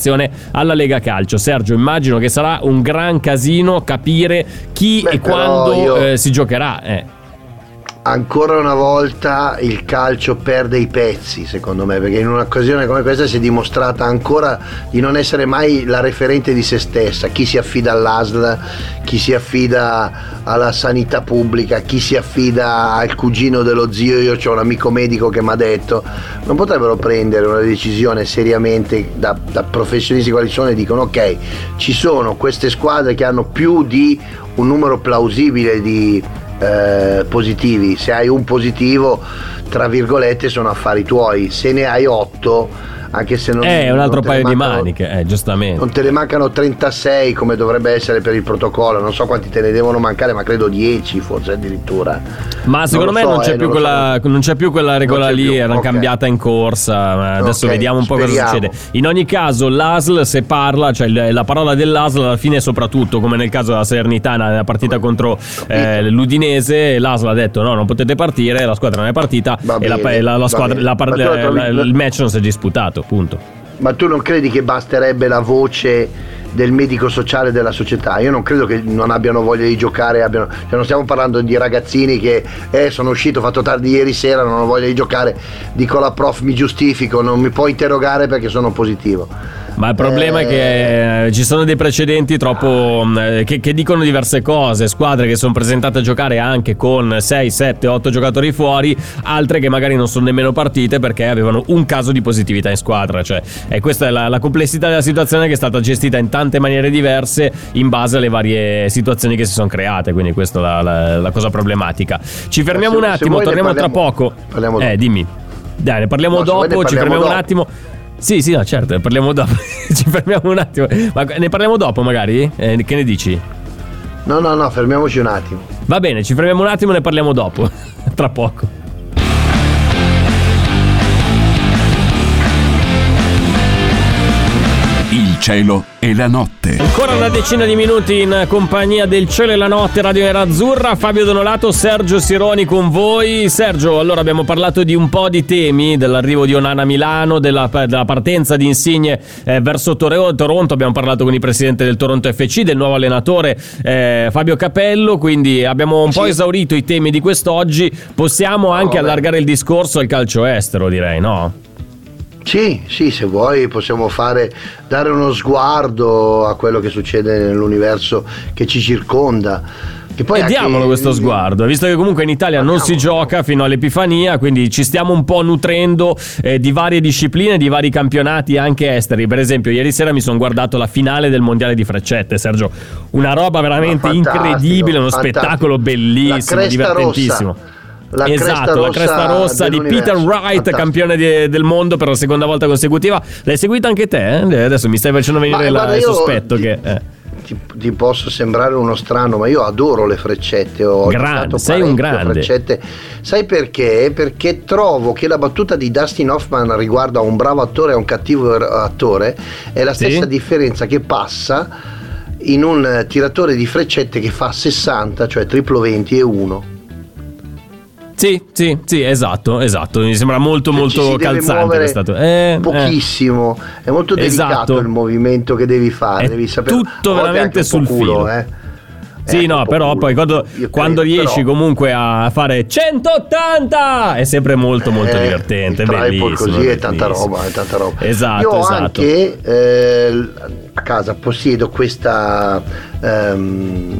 alla Lega Calcio. Sergio, immagino che sarà un gran casino capire chi Beh, e quando io- eh, si giocherà. eh. Ancora una volta il calcio perde i pezzi, secondo me, perché in un'occasione come questa si è dimostrata ancora di non essere mai la referente di se stessa. Chi si affida all'ASL, chi si affida alla sanità pubblica, chi si affida al cugino dello zio. Io ho un amico medico che mi ha detto: non potrebbero prendere una decisione seriamente da, da professionisti quali sono e dicono: ok, ci sono queste squadre che hanno più di un numero plausibile di eh, positivi. Se hai un positivo, tra virgolette, sono affari tuoi. Se ne hai otto, anche se non Eh, un altro non paio di mancano- maniche, eh, giustamente. Non te ne mancano 36 come dovrebbe essere per il protocollo, non so quanti te ne devono mancare, ma credo 10 forse addirittura. Ma secondo lo me so, non, c'è eh, più non quella, non c'è più quella regola c'è lì, più, era ok. cambiata in corsa. Adesso Ok, vediamo un po' cosa speriamo. succede. In ogni caso, l'ASL se parla, cioè la parola dell'ASL alla fine, soprattutto come nel caso della Salernitana nella partita contro eh, l'Udinese, l'ASL ha detto no, non potete partire, la squadra non è partita Va e bene, la- la squadra- la la- il match non si è disputato, punto. Ma tu non credi che basterebbe la voce del medico sociale della società? Io non credo che non abbiano voglia di giocare, abbiano- cioè non stiamo parlando di ragazzini che eh, sono uscito, ho fatto tardi ieri sera, non ho voglia di giocare, dico la prof mi giustifico, non mi puoi interrogare perché sono positivo. Ma il problema è che eh, ci sono dei precedenti troppo mh, eh, che, che dicono diverse cose, squadre che sono presentate a giocare anche con 6, 7, 8 giocatori fuori, altre che magari non sono nemmeno partite perché avevano un caso di positività in squadra, cioè, e questa è la, la complessità della situazione che è stata gestita in tante maniere diverse in base alle varie situazioni che si sono create, quindi questa è la, la- la cosa problematica. Ci fermiamo se- un attimo, torniamo tra parliamo- poco. parliamo eh, dimmi. Dai, ne parliamo No, dopo, ne ci parliamo fermiamo un dopo. attimo. Sì, sì, no, certo, ne parliamo dopo. Ci fermiamo un attimo. Ma ne parliamo dopo, magari? Eh, che ne dici? No, no, no, fermiamoci un attimo. Va bene, ci fermiamo un attimo e ne parliamo dopo. Tra poco. Cielo e la notte. Ancora una decina di minuti in compagnia del cielo e la notte, Radio Nerazzurra, Fabio Donolato, Sergio Sironi con voi. Sergio, allora abbiamo parlato di un po' di temi, dell'arrivo di Onana a Milano, della, della partenza di Insigne eh, verso Tore- Toronto, abbiamo parlato con il presidente del Toronto FC, del nuovo allenatore eh, Fabio Capello, quindi abbiamo un po' esaurito i temi di quest'oggi, possiamo anche vabbè. allargare il discorso al calcio estero, direi, no? Sì, sì, se vuoi possiamo fare, dare uno sguardo a quello che succede nell'universo che ci circonda. Che poi E anche- diamolo questo sguardo, visto che comunque in Italia non si gioca fino all'Epifania, quindi ci stiamo un po' nutrendo eh, di varie discipline, di vari campionati anche esteri. Per esempio, ieri sera mi sono guardato la finale del mondiale di freccette, Sergio. Una roba veramente incredibile, uno fantastico. spettacolo bellissimo, divertentissimo. rossa. La cresta esatto, la rossa cresta rossa di. Peter Wright, campione di- del mondo per la seconda volta consecutiva. L'hai seguita anche te? eh? Adesso mi stai facendo venire Ma, la- guarda, il sospetto ti- che... eh. Ti, ti posso sembrare uno strano, ma io adoro le freccette. Ho Grande, sei un grande. Freccette. Sai perché? Perché trovo che la battuta di Dustin Hoffman riguardo a un bravo attore e a un cattivo er- attore è la Sì? stessa differenza che passa in un eh, tiratore di freccette che fa 60, cioè triplo 20 e 1. Sì, sì, sì, esatto, esatto. Mi sembra molto, Cioè, molto calzante questa. Eh, eh. pochissimo, è molto delicato Esatto. il movimento che devi fare, È devi sapere tutto veramente sul culo, filo. eh. Sì, Eh, no, però culo. poi quando, quando credo, riesci però- comunque a fare 180 è sempre molto molto Eh, divertente, bellissimo. così è tanta bellissimo. roba, è tanta roba. Esatto, Io esatto. anche eh, a casa possiedo questa ehm,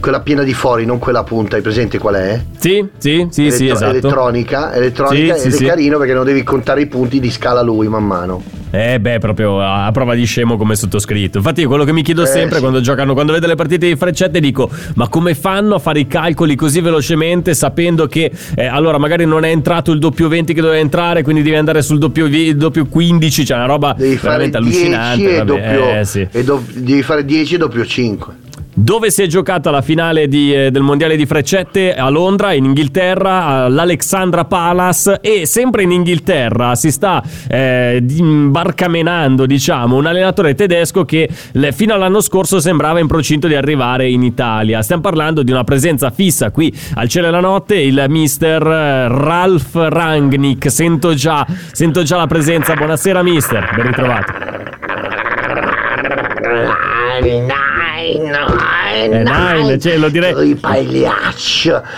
quella piena di fori, non quella punta, hai presente qual è? Sì, sì, sì, sì, Elettro- esatto. Elettronica, elettronica Sì, ed sì, è sì. carino perché non devi contare i punti di scala lui man mano. Eh beh, proprio a prova di scemo come sottoscritto. Infatti, quello che mi chiedo Eh, sempre sì. quando giocano, quando vedo le partite di freccette, dico: Ma come fanno a fare i calcoli così velocemente, sapendo che eh, allora magari non è entrato il doppio 20 che doveva entrare, quindi devi andare sul doppio, doppio 15, cioè una roba Devi veramente 10 allucinante. e vabbè, doppio eh, sì. e do- devi fare 10 e doppio 5. Dove si è giocata la finale di, eh, del mondiale di freccette? A Londra, in Inghilterra, all'Alexandra Palace e sempre in Inghilterra si sta eh, barcamenando, diciamo, un allenatore tedesco che fino all'anno scorso sembrava in procinto di arrivare in Italia. Stiamo parlando di una presenza fissa qui al cielo della notte, il mister eh, Ralf Rangnick. Sento già, sento già la presenza. Buonasera mister, ben ritrovato. Eh, nine, cioè, lo direi- I pagliaccio.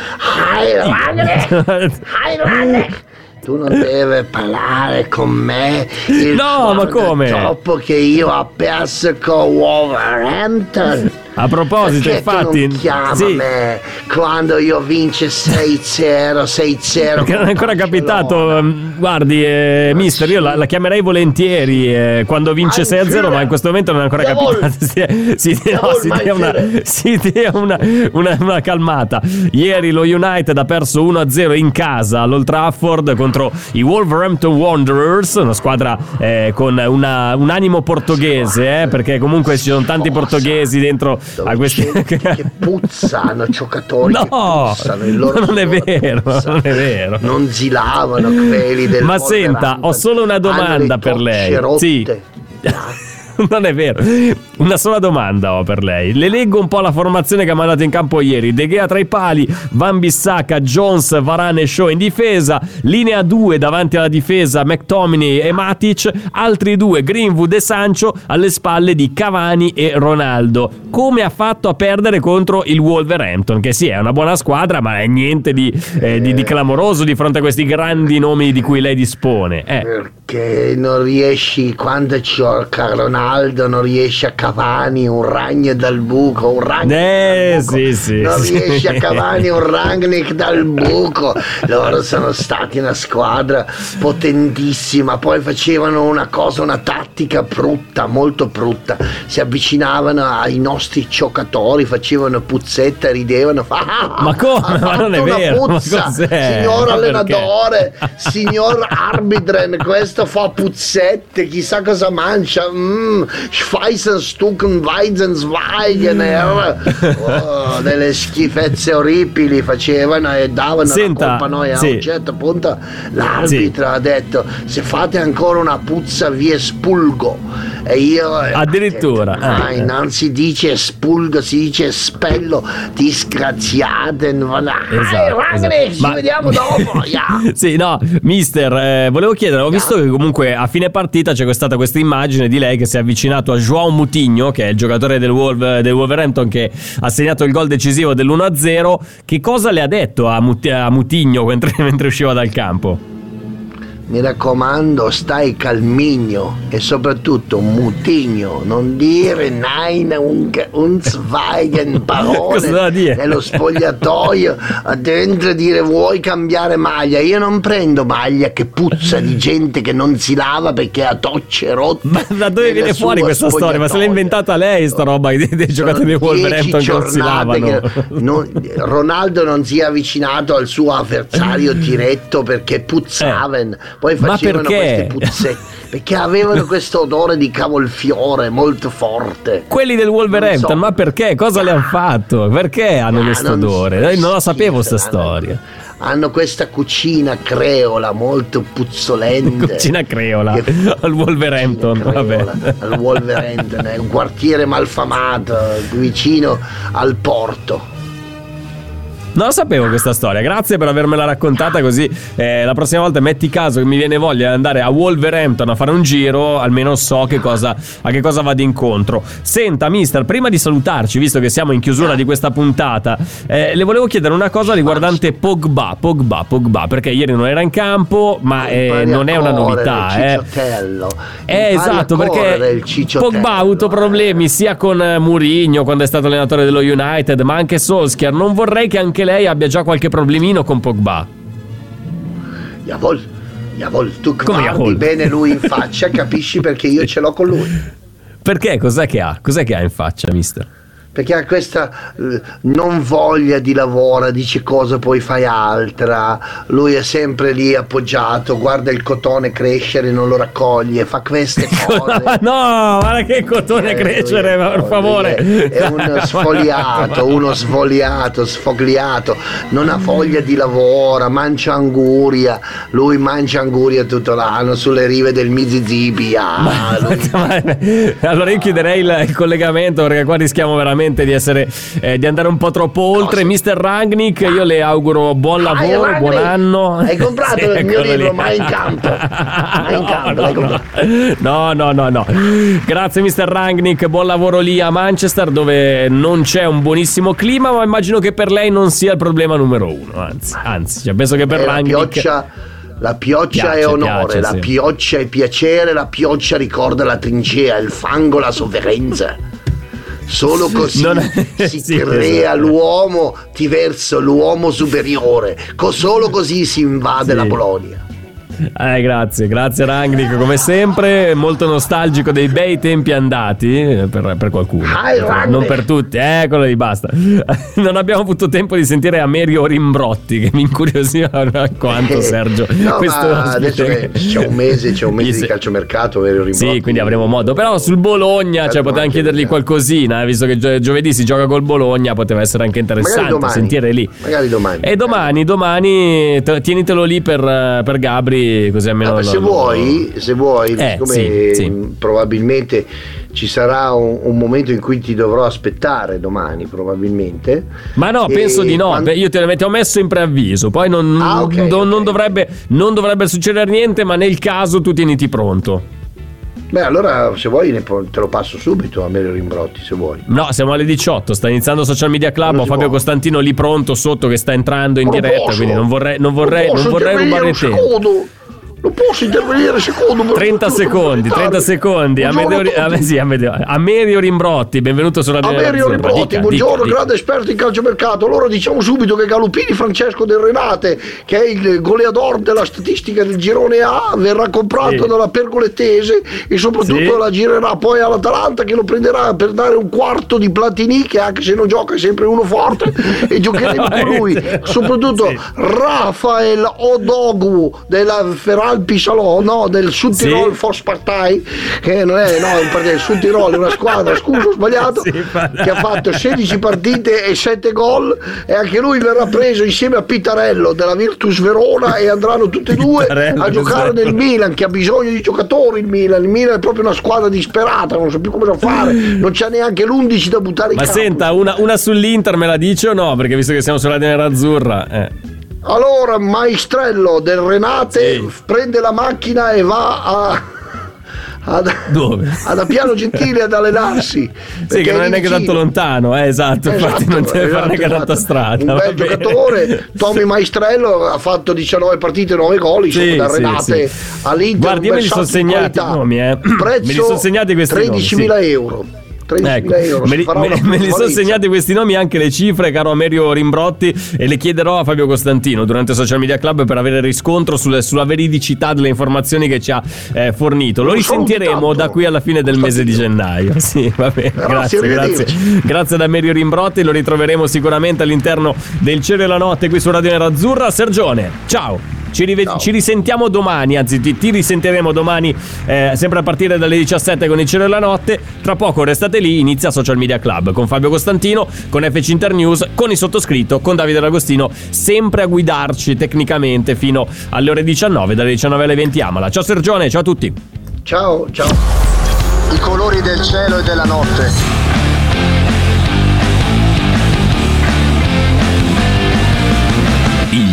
Tu non devi parlare con me il No, ma come? dopo che io ho perso con Wolverhampton. A proposito, Perché infatti, non chiama sì. me quando io vince 6-0, 6-0 Perché non è ancora capitato, ehm, guardi, eh, mister, io la, la chiamerei volentieri eh, quando vince Ah, 6-0, ma in questo momento non è ancora capitato. Si, si, no, si dia, una, mein si dia una, una- una calmata. Ieri lo United ha perso 1-0 in casa all'Old Trafford contro i Wolverhampton Wanderers, una squadra eh, con un animo portoghese, eh, perché comunque ci sono tanti portoghesi dentro a questi... c'è- che puzzano giocatori che No, puzzano non è vero, puzza. non è vero. non zilavano quelli del Ma senta, ho solo una domanda per lei. tocce rotte. Sì. Non è vero. Una sola domanda ho per lei. Le leggo un po' la formazione che ha mandato in campo ieri. De Gea tra i pali, Van Bissaka, Jones, Varane e Shaw in difesa, linea 2 davanti alla difesa, McTominay e Matic, altri due, Greenwood e Sancho alle spalle di Cavani e Ronaldo. Come ha fatto a perdere contro il Wolverhampton? Che sì, è una buona squadra, ma è niente di, eh, di- di clamoroso di fronte a questi grandi nomi di cui lei dispone. Eh. Perché non riesci quando gioca Ronaldo, non riesci a Cavani un ragno dal buco, un ragno Eh, dal buco. sì, sì, non sì. riesci a Cavani un ragnic dal buco. Loro sono stati una squadra potentissima, poi facevano una cosa, una tattica brutta, molto brutta. Si avvicinavano ai nostri giocatori, facevano puzzetta, ridevano. "Ah, Ma come? Ma non è vero, ma puzza, cos'è? signor Ma allenatore, perché? signor arbitren, questo fa puzzette, chissà cosa mangia. Mm, Schweissenstucken, Weizensweigen, oh, delle schifezze orribili facevano e davano Senta, la colpa a noi. A sì. un certo punto l'arbitro ha detto: Se fate ancora una puzza, vi espulgo. E io Addirittura, ho detto, eh. "Dai, non si dice espulgo, si dice espello, disgraziate. Esatto, esatto. ci Ma- vediamo dopo. yeah. sì, no, mister, eh, volevo chiedere, ho visto che comunque a fine partita c'è stata questa immagine di lei che si è avvicinato a João Mutigno, che è il giocatore del, Wolver- del Wolverhampton che ha segnato il gol decisivo dell'1-0. Che cosa le ha detto a, Mut- a Mutigno mentre, mentre usciva dal campo? Mi raccomando, stai calmigno e soprattutto mutigno, non dire nein un, un zweigen parole nello spogliatoio, dentro dire vuoi cambiare maglia. Io non prendo maglia che puzza di gente che non si lava perché ha tocce rotte. Ma da dove viene fuori questa storia? Ma se l'ha inventata lei sta roba dei, dei giocatori Sono Wolverhampton che non si lavano? non- Ronaldo non si è avvicinato al suo avversario diretto perché puzzavano. Poi Eh. Ma facevano perché? queste puzzette. Perché avevano questo odore di cavolfiore molto forte. Quelli del Wolverhampton, so. ma perché? Cosa le hanno fatto? Perché hanno Ah, questo odore? so, non la sapevo sta schifo, storia. Hanno questa cucina creola molto puzzolente. Cucina creola Che- al Wolverhampton, creola, vabbè. Al Wolverhampton, è un quartiere malfamato vicino al porto. Non la sapevo questa storia, grazie per avermela raccontata così eh, la prossima volta metti caso che mi viene voglia di andare a Wolverhampton a fare un giro, almeno so che cosa, a che cosa vado incontro. Senta, mister, prima di salutarci, visto che siamo in chiusura di questa puntata, eh, le volevo chiedere una cosa riguardante Pogba, Pogba, Pogba, perché ieri non era in campo, ma eh, non è una novità. Eh. Eh, esatto, perché. Pogba ha avuto problemi sia con eh, Mourinho quando è stato allenatore dello United, ma anche Solskjaer. Non vorrei che anche lei abbia già qualche problemino con Pogba. Jawohl, jawohl, tu Come guardi jawohl? bene lui in faccia, capisci perché io ce l'ho con lui. Perché? Cos'è che ha? Cos'è che ha in faccia, mister? Perché ha questa eh, non voglia di lavoro, dice cosa poi fai altra. Lui è sempre lì appoggiato, guarda il cotone crescere, non lo raccoglie, fa queste cose. no, guarda che cotone Eh, crescere, lui è- per favore. È, è uno sfogliato, uno svogliato, sfogliato, non ha voglia di lavoro, mangia anguria, lui mangia anguria tutto l'anno sulle rive del Mississippi. ah, lui- allora io chiuderei il, il collegamento perché qua rischiamo veramente di essere eh, di andare un po' troppo oltre. Mister Ragnick, io le auguro buon Ah, lavoro, Ragnick, buon anno. hai comprato il mio libro, lì. Mai in campo. In no, no, no, no, no. Grazie Mister Ragnick, buon lavoro lì a Manchester dove non c'è un buonissimo clima, ma immagino che per lei non sia il problema numero uno, anzi, anzi, cioè, penso che per Eh, la Ragnick pioggia, la pioggia Piace, è onore, piace, la sì. pioggia è piacere, la pioggia ricorda la trincea, il fango la sofferenza. Solo così è- si sì, crea esatto. l'uomo diverso, l'uomo superiore. Solo così si invade Sì. la Polonia. Eh, grazie, grazie Rangnick, come sempre, molto nostalgico dei bei tempi andati eh, per, per qualcuno, Hi, non per tutti, eccolo lì, basta. Non abbiamo avuto tempo di sentire Amerio Rimbrotti, che mi incuriosiva quanto Sergio. Eh, No, questo adesso che c'è un mese, c'è un mese di calciomercato, vero Rimbrotti? Sì, quindi avremo modo. Però sul Bologna, cioè, Certo, potevamo anche chiedergli eh. qualcosina, visto che gio- giovedì si gioca col Bologna, poteva essere anche interessante domani. sentire lì. Magari domani. E domani, domani, te- tienitelo lì per, per Gabri, così almeno. Ah, lo- se lo- vuoi, se vuoi, Eh, siccome sì, sì. probabilmente ci sarà un, un momento in cui ti dovrò aspettare domani, probabilmente. Ma no, E penso di no. quando- Io te ho messo in preavviso. Poi non, Ah, ok, non- non ok. dovrebbe, non dovrebbe succedere niente, ma nel caso tu tieniti pronto. Beh, allora se vuoi te lo passo subito a Melio Rimbrotti, se vuoi. No, siamo alle 18. Sta iniziando Social Media Club. Ho Fabio può. Costantino lì pronto sotto che sta entrando in Non diretta. Quindi non vorrei, non vorrei, posso non vorrei rubare tempo. Non posso intervenire secondo. per 30 favore, secondi, 30 secondi. Amedeo, sì, Amedeo- Amerio Rimbrotti, benvenuto sulla Amerio Rimbrotti, buongiorno, grande esperto in calciomercato. Allora diciamo subito che Galupini Francesco del Renate, che è il goleador della statistica del girone A, verrà comprato Sì. dalla Pergolettese e soprattutto Sì. la girerà poi all'Atalanta che lo prenderà per dare un quarto di Platini, che anche se non gioca è sempre uno forte, e giocheremo con lui. Soprattutto. Rafael Odogu della Feralpi Salò, no, del Sud Sì. Tirol Volkspartei, che non è, no, partito, il Sud Tirol è una squadra, scusa ho sbagliato, Sì, che ha fatto 16 partite e 7 gol e anche lui verrà preso insieme a Pitarello della Virtus Verona e andranno tutti e due a giocare esatto. nel Milan che ha bisogno di giocatori il Milan, il Milan è proprio una squadra disperata, non so più come fare, non c'è neanche l'11 da buttare in Ma senta, una, una sull'Inter me la dice o no? Perché visto che siamo sulla nerazzurra. Eh. Allora, maestrello del Renate Sì. prende la macchina e va a. Ad, Dove? ad Appiano Gentile ad allenarsi. Sì, che non è neanche tanto lontano, eh, esatto. Infatti non deve fare neanche tanta strada. Un bel giocatore, Tommy Maestrello ha fatto 19 partite, 9 gol, insomma, Sì, da sì, Renate sì. all'Inter. Guardi, io me li sono segnati i nomi, eh. Prezzo Me li sono segnati questi nomi, 13.000 sì. euro. 13.000 Ecco, euro. me li, me- li sono segnati questi nomi anche le cifre, caro Amerio Rimbrotti, e le chiederò a Fabio Costantino durante Social Media Club per avere riscontro sulle- sulla veridicità delle informazioni che ci ha eh, fornito. Lo Non risentiremo da qui alla fine del mese di gennaio. Sì, va bene. Grazie, Grazie. Grazie ad Amerio Rimbrotti, lo ritroveremo sicuramente all'interno del Cielo e la Notte qui su Radio Nerazzurra. Sergione, ciao! Ci, rive- ci risentiamo domani, anzi ti, ti risentiremo domani eh, sempre a partire dalle 17 con il cielo e la notte. Tra poco restate lì, inizia Social Media Club con Fabio Costantino, con FC Internews, con il sottoscritto, con Davide D'Agostino, sempre a guidarci tecnicamente fino alle ore 19, dalle 19 alle 20 Amala. Ciao Sergione, ciao a tutti. Ciao, ciao. I colori del cielo e della notte.